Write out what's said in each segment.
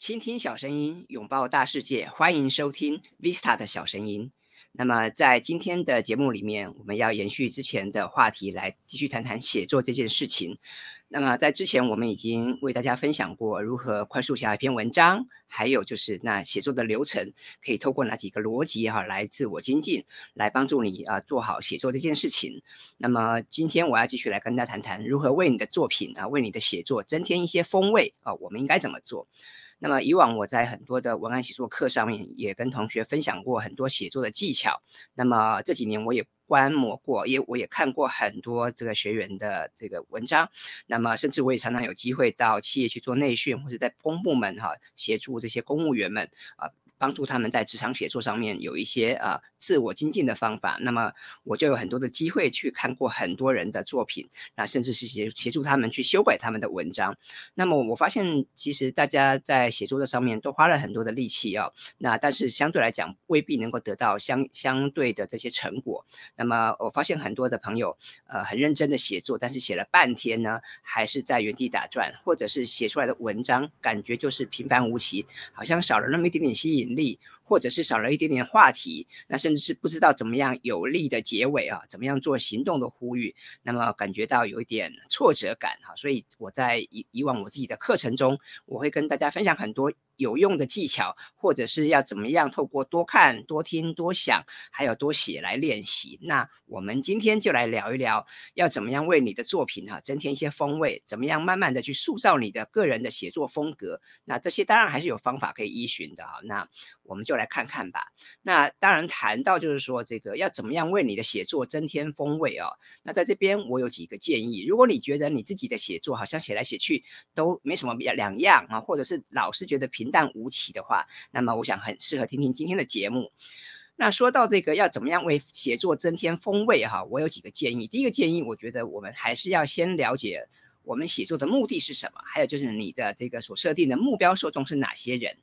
倾听小声音，拥抱大世界，欢迎收听 Vista 的小声音。那么，在今天的节目里面，我们要延续之前的话题，来继续谈谈写作这件事情。那么，在之前我们已经为大家分享过如何快速写一篇文章，还有就是那写作的流程，可以透过哪几个逻辑哈来自我精进，来帮助你啊做好写作这件事情。那么，今天我要继续来跟大家谈谈如何为你的作品啊，为你的写作增添一些风味啊，我们应该怎么做？那么以往我在很多的文案写作课上面也跟同学分享过很多写作的技巧。那么这几年我也观摩过，也我也看过很多这个学员的这个文章。那么甚至我也常常有机会到企业去做内训，或者在公部门哈协助这些公务员们啊。帮助他们在职场写作上面有一些呃自我精进的方法，那么我就有很多的机会去看过很多人的作品，那甚至是协协助他们去修改他们的文章。那么我发现其实大家在写作的上面都花了很多的力气哦，那但是相对来讲未必能够得到相相对的这些成果。那么我发现很多的朋友呃很认真的写作，但是写了半天呢还是在原地打转，或者是写出来的文章感觉就是平凡无奇，好像少了那么一点点吸引。力，或者是少了一点点话题，那甚至是不知道怎么样有力的结尾啊，怎么样做行动的呼吁，那么感觉到有一点挫折感哈，所以我在以以往我自己的课程中，我会跟大家分享很多。有用的技巧，或者是要怎么样透过多看、多听、多想，还有多写来练习。那我们今天就来聊一聊，要怎么样为你的作品哈增添一些风味，怎么样慢慢的去塑造你的个人的写作风格。那这些当然还是有方法可以依循的哈。那我们就来看看吧。那当然谈到就是说这个要怎么样为你的写作增添风味哦。那在这边我有几个建议，如果你觉得你自己的写作好像写来写去都没什么两样啊，或者是老是觉得平淡无奇的话，那么我想很适合听听今天的节目。那说到这个要怎么样为写作增添风味哈，我有几个建议。第一个建议，我觉得我们还是要先了解我们写作的目的是什么，还有就是你的这个所设定的目标受众是哪些人。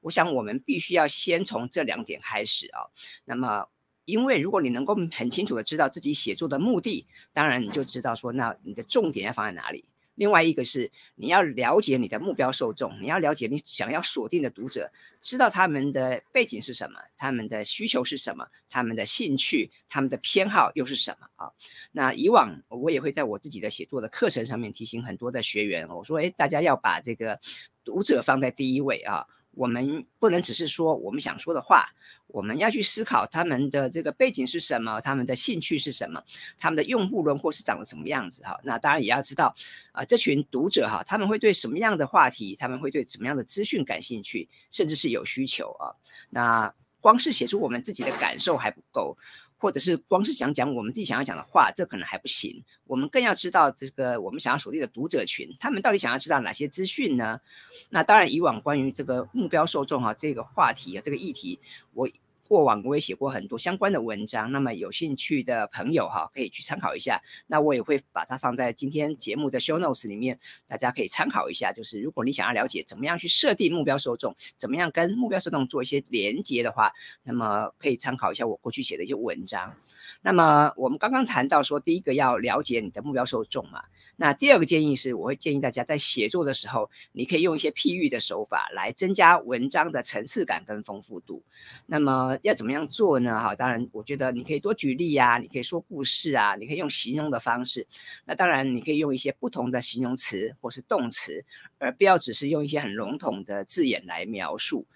我想我们必须要先从这两点开始啊。那么，因为如果你能够很清楚的知道自己写作的目的，当然你就知道说，那你的重点要放在哪里。另外一个是你要了解你的目标受众，你要了解你想要锁定的读者，知道他们的背景是什么，他们的需求是什么，他们的兴趣，他们的偏好又是什么啊？那以往我也会在我自己的写作的课程上面提醒很多的学员，我说，哎，大家要把这个读者放在第一位啊。我们不能只是说我们想说的话，我们要去思考他们的这个背景是什么，他们的兴趣是什么，他们的用户轮廓是长得什么样子哈。那当然也要知道啊，这群读者哈，他们会对什么样的话题，他们会对什么样的资讯感兴趣，甚至是有需求啊。那光是写出我们自己的感受还不够。或者是光是想讲我们自己想要讲的话，这可能还不行。我们更要知道这个我们想要锁定的读者群，他们到底想要知道哪些资讯呢？那当然，以往关于这个目标受众啊这个话题啊这个议题，我。过往我也写过很多相关的文章，那么有兴趣的朋友哈，可以去参考一下。那我也会把它放在今天节目的 show notes 里面，大家可以参考一下。就是如果你想要了解怎么样去设定目标受众，怎么样跟目标受众做一些连接的话，那么可以参考一下我过去写的一些文章。那么我们刚刚谈到说，第一个要了解你的目标受众嘛。那第二个建议是，我会建议大家在写作的时候，你可以用一些譬喻的手法来增加文章的层次感跟丰富度。那么要怎么样做呢？哈，当然，我觉得你可以多举例啊，你可以说故事啊，你可以用形容的方式。那当然，你可以用一些不同的形容词或是动词，而不要只是用一些很笼统的字眼来描述。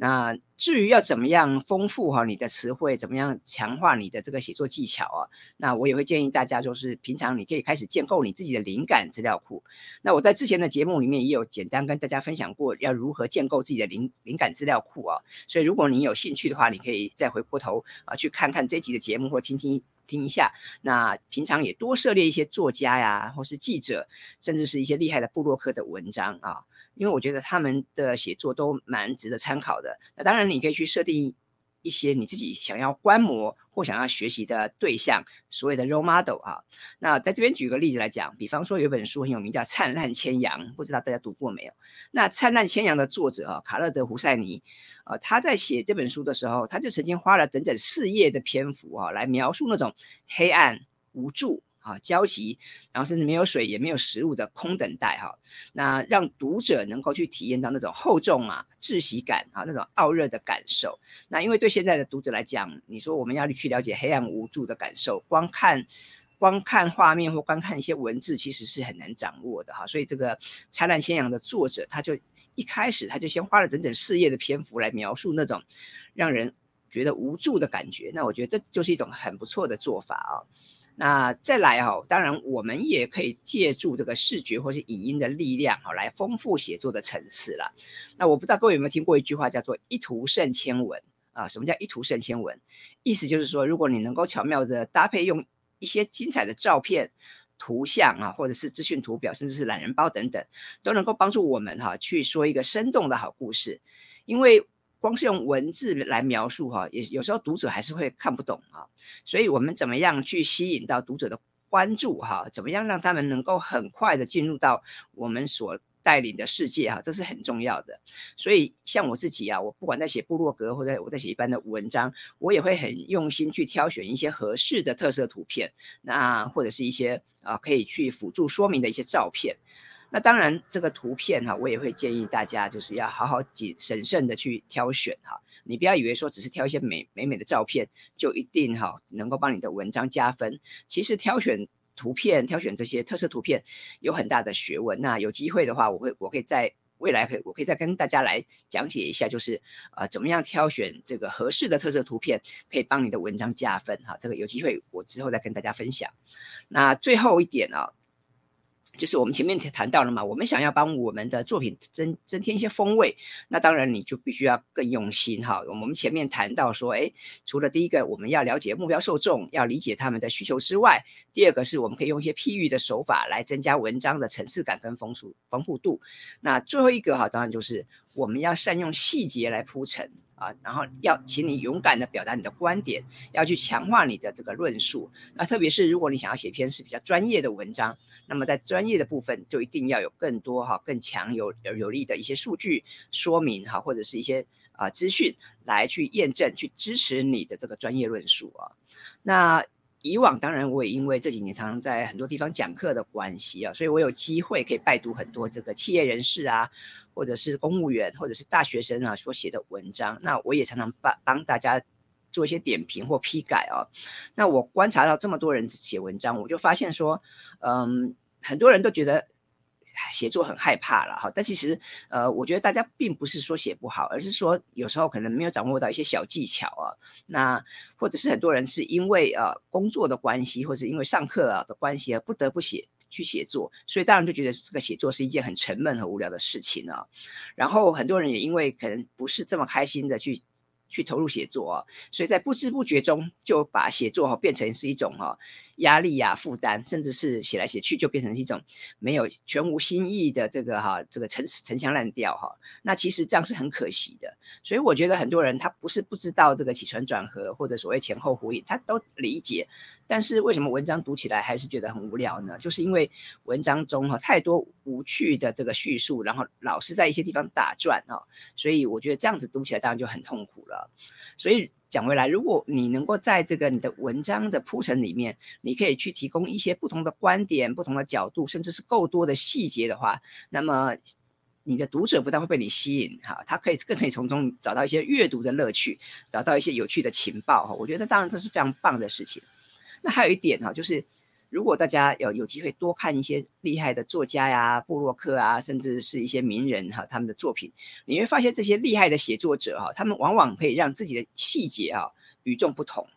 那至于要怎么样丰富哈你的词汇，怎么样强化你的这个写作技巧啊？那我也会建议大家，就是平常你可以开始建构你自己的灵感资料库。那我在之前的节目里面也有简单跟大家分享过，要如何建构自己的灵灵感资料库啊。所以如果你有兴趣的话，你可以再回过头啊去看看这集的节目，或听听听一下。那平常也多涉猎一些作家呀，或是记者，甚至是一些厉害的布洛克的文章啊。因为我觉得他们的写作都蛮值得参考的。那当然，你可以去设定一些你自己想要观摩或想要学习的对象，所谓的 role model 啊。那在这边举个例子来讲，比方说有本书很有名，叫《灿烂千阳》，不知道大家读过没有？那《灿烂千阳》的作者啊，卡勒德·胡塞尼，呃，他在写这本书的时候，他就曾经花了整整四页的篇幅啊，来描述那种黑暗、无助。啊焦急，然后甚至没有水也没有食物的空等待哈。那让读者能够去体验到那种厚重啊、窒息感啊、那种傲热的感受。那因为对现在的读者来讲，你说我们要去了解黑暗无助的感受，光看。光看画面或光看一些文字，其实是很难掌握的哈。所以这个《灿烂仙阳》的作者，他就一开始他就先花了整整四页的篇幅来描述那种让人觉得无助的感觉。那我觉得这就是一种很不错的做法啊。那再来哈，当然我们也可以借助这个视觉或是影音的力量哈，来丰富写作的层次了。那我不知道各位有没有听过一句话叫做“一图胜千文”啊？什么叫“一图胜千文”？意思就是说，如果你能够巧妙的搭配用。一些精彩的照片、图像啊，或者是资讯图表，甚至是懒人包等等，都能够帮助我们哈去说一个生动的好故事。因为光是用文字来描述哈，也有时候读者还是会看不懂啊。所以我们怎么样去吸引到读者的关注哈？怎么样让他们能够很快的进入到我们所带领的世界哈，这是很重要的。所以像我自己啊，我不管在写部落格或者我在写一般的文章，我也会很用心去挑选一些合适的特色图片，那或者是一些啊可以去辅助说明的一些照片。那当然这个图片哈，我也会建议大家就是要好好谨审慎的去挑选哈。你不要以为说只是挑一些美美美的照片就一定哈能够帮你的文章加分。其实挑选。图片挑选这些特色图片有很大的学问。那有机会的话，我会我可以在未来可以我可以再跟大家来讲解一下，就是呃怎么样挑选这个合适的特色图片，可以帮你的文章加分哈。这个有机会我之后再跟大家分享。那最后一点啊。就是我们前面谈到了嘛，我们想要帮我们的作品增增添一些风味，那当然你就必须要更用心哈。我们前面谈到说，哎，除了第一个我们要了解目标受众，要理解他们的需求之外，第二个是我们可以用一些譬喻的手法来增加文章的层次感跟丰富丰富度。那最后一个哈，当然就是我们要善用细节来铺陈。啊，然后要请你勇敢的表达你的观点，要去强化你的这个论述。那特别是如果你想要写篇是比较专业的文章，那么在专业的部分就一定要有更多哈更强有有力的一些数据说明哈，或者是一些啊资讯来去验证、去支持你的这个专业论述啊。那以往当然我也因为这几年常常在很多地方讲课的关系啊，所以我有机会可以拜读很多这个企业人士啊。或者是公务员，或者是大学生啊所写的文章，那我也常常帮帮大家做一些点评或批改哦。那我观察到这么多人写文章，我就发现说，嗯，很多人都觉得写作很害怕了哈。但其实，呃，我觉得大家并不是说写不好，而是说有时候可能没有掌握到一些小技巧啊。那或者是很多人是因为呃工作的关系，或者因为上课啊的关系而不得不写。去写作，所以当然就觉得这个写作是一件很沉闷和无聊的事情啊。然后很多人也因为可能不是这么开心的去。去投入写作啊，所以在不知不觉中就把写作哈变成是一种哈压力呀负担，甚至是写来写去就变成一种没有全无新意的这个哈这个陈陈腔滥调哈。那其实这样是很可惜的。所以我觉得很多人他不是不知道这个起承转合或者所谓前后呼应，他都理解，但是为什么文章读起来还是觉得很无聊呢？就是因为文章中哈太多无趣的这个叙述，然后老是在一些地方打转啊，所以我觉得这样子读起来当然就很痛苦了。所以讲回来，如果你能够在这个你的文章的铺陈里面，你可以去提供一些不同的观点、不同的角度，甚至是够多的细节的话，那么你的读者不但会被你吸引，哈，他可以更可以从中找到一些阅读的乐趣，找到一些有趣的情报，哈，我觉得当然这是非常棒的事情。那还有一点哈，就是。如果大家有有机会多看一些厉害的作家呀、布洛克啊，甚至是一些名人哈，他们的作品，你会发现这些厉害的写作者哈，他们往往可以让自己的细节啊与众不同。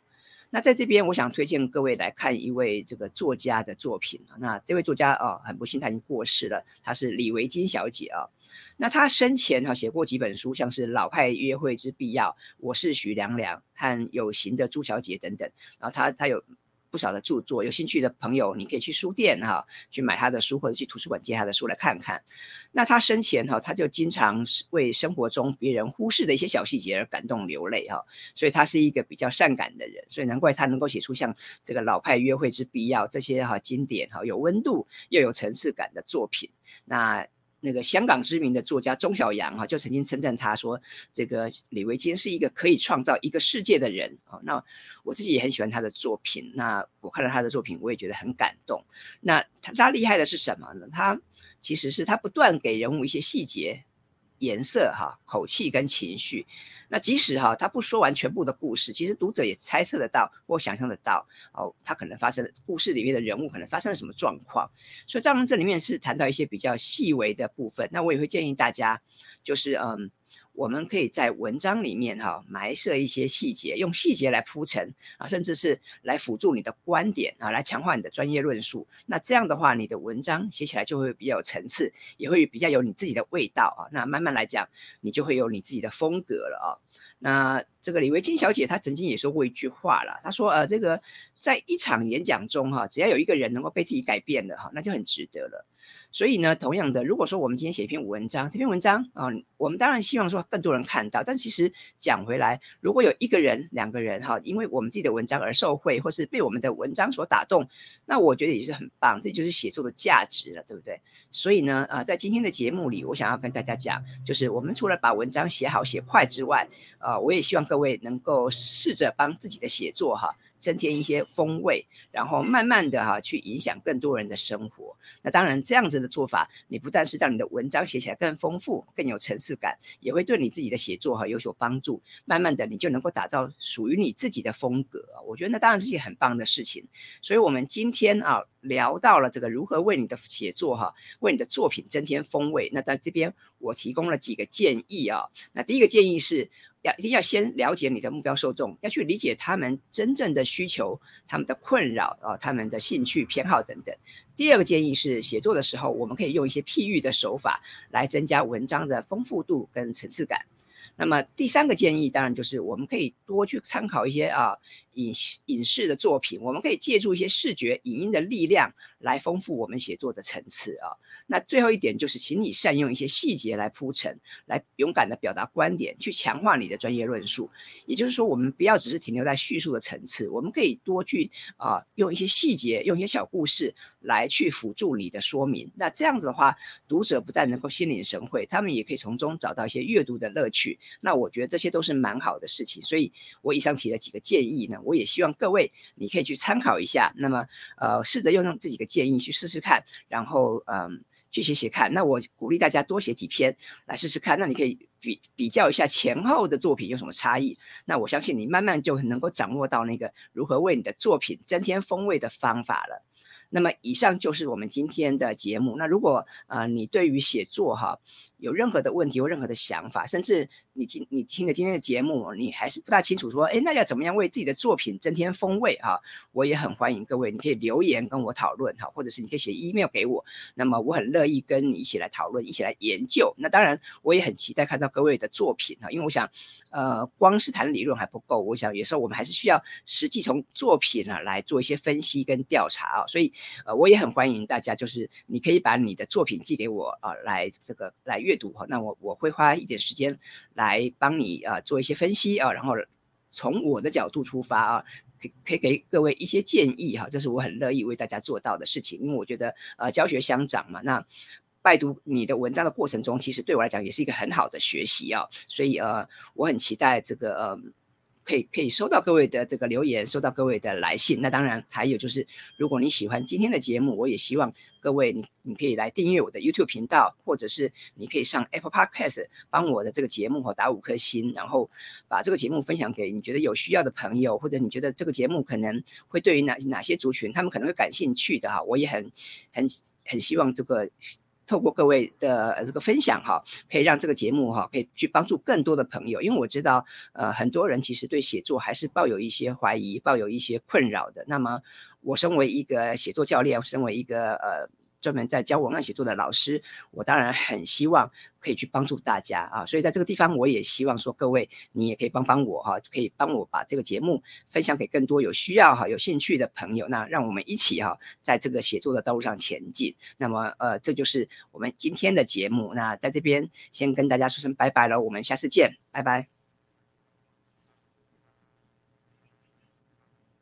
那在这边，我想推荐各位来看一位这个作家的作品那这位作家啊，很不幸他已经过世了，她是李维金小姐啊。那她生前哈写过几本书，像是《老派约会之必要》，我是许良良和有型的朱小姐等等。然后她她有。不少的著作，有兴趣的朋友，你可以去书店哈去买他的书，或者去图书馆借他的书来看看。那他生前哈，他就经常为生活中别人忽视的一些小细节而感动流泪哈，所以他是一个比较善感的人，所以难怪他能够写出像这个老派约会之必要这些哈经典哈有温度又有层次感的作品。那那个香港知名的作家钟晓阳哈，就曾经称赞他说，这个李维坚是一个可以创造一个世界的人啊。那我自己也很喜欢他的作品，那我看到他的作品，我也觉得很感动。那他他厉害的是什么呢？他其实是他不断给人物一些细节。颜色哈，口气跟情绪，那即使哈他不说完全部的故事，其实读者也猜测得到或想象得到哦，他可能发生故事里面的人物可能发生了什么状况。所以，在我们这里面是谈到一些比较细微的部分，那我也会建议大家，就是嗯。我们可以在文章里面哈埋设一些细节，用细节来铺陈啊，甚至是来辅助你的观点啊，来强化你的专业论述。那这样的话，你的文章写起来就会比较有层次，也会比较有你自己的味道啊。那慢慢来讲，你就会有你自己的风格了啊。那这个李维金小姐她曾经也说过一句话了，她说呃，这个在一场演讲中哈，只要有一个人能够被自己改变了哈，那就很值得了。所以呢，同样的，如果说我们今天写一篇文章，这篇文章啊，我们当然希望说更多人看到。但其实讲回来，如果有一个人、两个人哈，因为我们自己的文章而受惠，或是被我们的文章所打动，那我觉得也是很棒。这就是写作的价值了，对不对？所以呢，呃，在今天的节目里，我想要跟大家讲，就是我们除了把文章写好、写快之外，呃，我也希望各位能够试着帮自己的写作哈。增添一些风味，然后慢慢的哈去影响更多人的生活。那当然这样子的做法，你不但是让你的文章写起来更丰富、更有层次感，也会对你自己的写作哈有所帮助。慢慢的，你就能够打造属于你自己的风格。我觉得那当然是一件很棒的事情。所以，我们今天啊聊到了这个如何为你的写作哈，为你的作品增添风味。那在这边我提供了几个建议啊。那第一个建议是。要一定要先了解你的目标受众，要去理解他们真正的需求、他们的困扰啊、他们的兴趣偏好等等。第二个建议是，写作的时候我们可以用一些譬喻的手法来增加文章的丰富度跟层次感。那么第三个建议当然就是我们可以多去参考一些啊影影视的作品，我们可以借助一些视觉影音的力量来丰富我们写作的层次啊。那最后一点就是，请你善用一些细节来铺陈，来勇敢的表达观点，去强化你的专业论述。也就是说，我们不要只是停留在叙述的层次，我们可以多去啊，用一些细节，用一些小故事来去辅助你的说明。那这样子的话，读者不但能够心领神会，他们也可以从中找到一些阅读的乐趣。那我觉得这些都是蛮好的事情。所以我以上提了几个建议呢，我也希望各位你可以去参考一下。那么呃，试着用用这几个建议去试试看，然后嗯。去写写看，那我鼓励大家多写几篇来试试看。那你可以比比较一下前后的作品有什么差异。那我相信你慢慢就能够掌握到那个如何为你的作品增添风味的方法了。那么以上就是我们今天的节目。那如果啊你对于写作哈有任何的问题或任何的想法，甚至你听你听了今天的节目，你还是不大清楚说，哎，那要怎么样为自己的作品增添风味啊？我也很欢迎各位，你可以留言跟我讨论哈，或者是你可以写 email 给我，那么我很乐意跟你一起来讨论，一起来研究。那当然，我也很期待看到各位的作品哈，因为我想，呃，光是谈理论还不够，我想有时候我们还是需要实际从作品啊来做一些分析跟调查啊。所以，呃，我也很欢迎大家，就是你可以把你的作品寄给我啊，来这个来阅阅读哈。那我我会花一点时间。来帮你啊做一些分析啊，然后从我的角度出发啊，可可以给各位一些建议哈，这是我很乐意为大家做到的事情，因为我觉得呃教学相长嘛，那拜读你的文章的过程中，其实对我来讲也是一个很好的学习啊，所以呃我很期待这个呃。可以可以收到各位的这个留言，收到各位的来信。那当然还有就是，如果你喜欢今天的节目，我也希望各位你你可以来订阅我的 YouTube 频道，或者是你可以上 Apple Podcast 帮我的这个节目哈打五颗星，然后把这个节目分享给你觉得有需要的朋友，或者你觉得这个节目可能会对于哪哪些族群他们可能会感兴趣的哈，我也很很很希望这个。透过各位的这个分享哈，可以让这个节目哈可以去帮助更多的朋友，因为我知道呃很多人其实对写作还是抱有一些怀疑，抱有一些困扰的。那么我身为一个写作教练，身为一个呃。专门在教文案写作的老师，我当然很希望可以去帮助大家啊，所以在这个地方，我也希望说各位，你也可以帮帮我哈，可以帮我把这个节目分享给更多有需要哈、有兴趣的朋友，那让我们一起哈，在这个写作的道路上前进。那么呃，这就是我们今天的节目，那在这边先跟大家说声拜拜了，我们下次见，拜拜。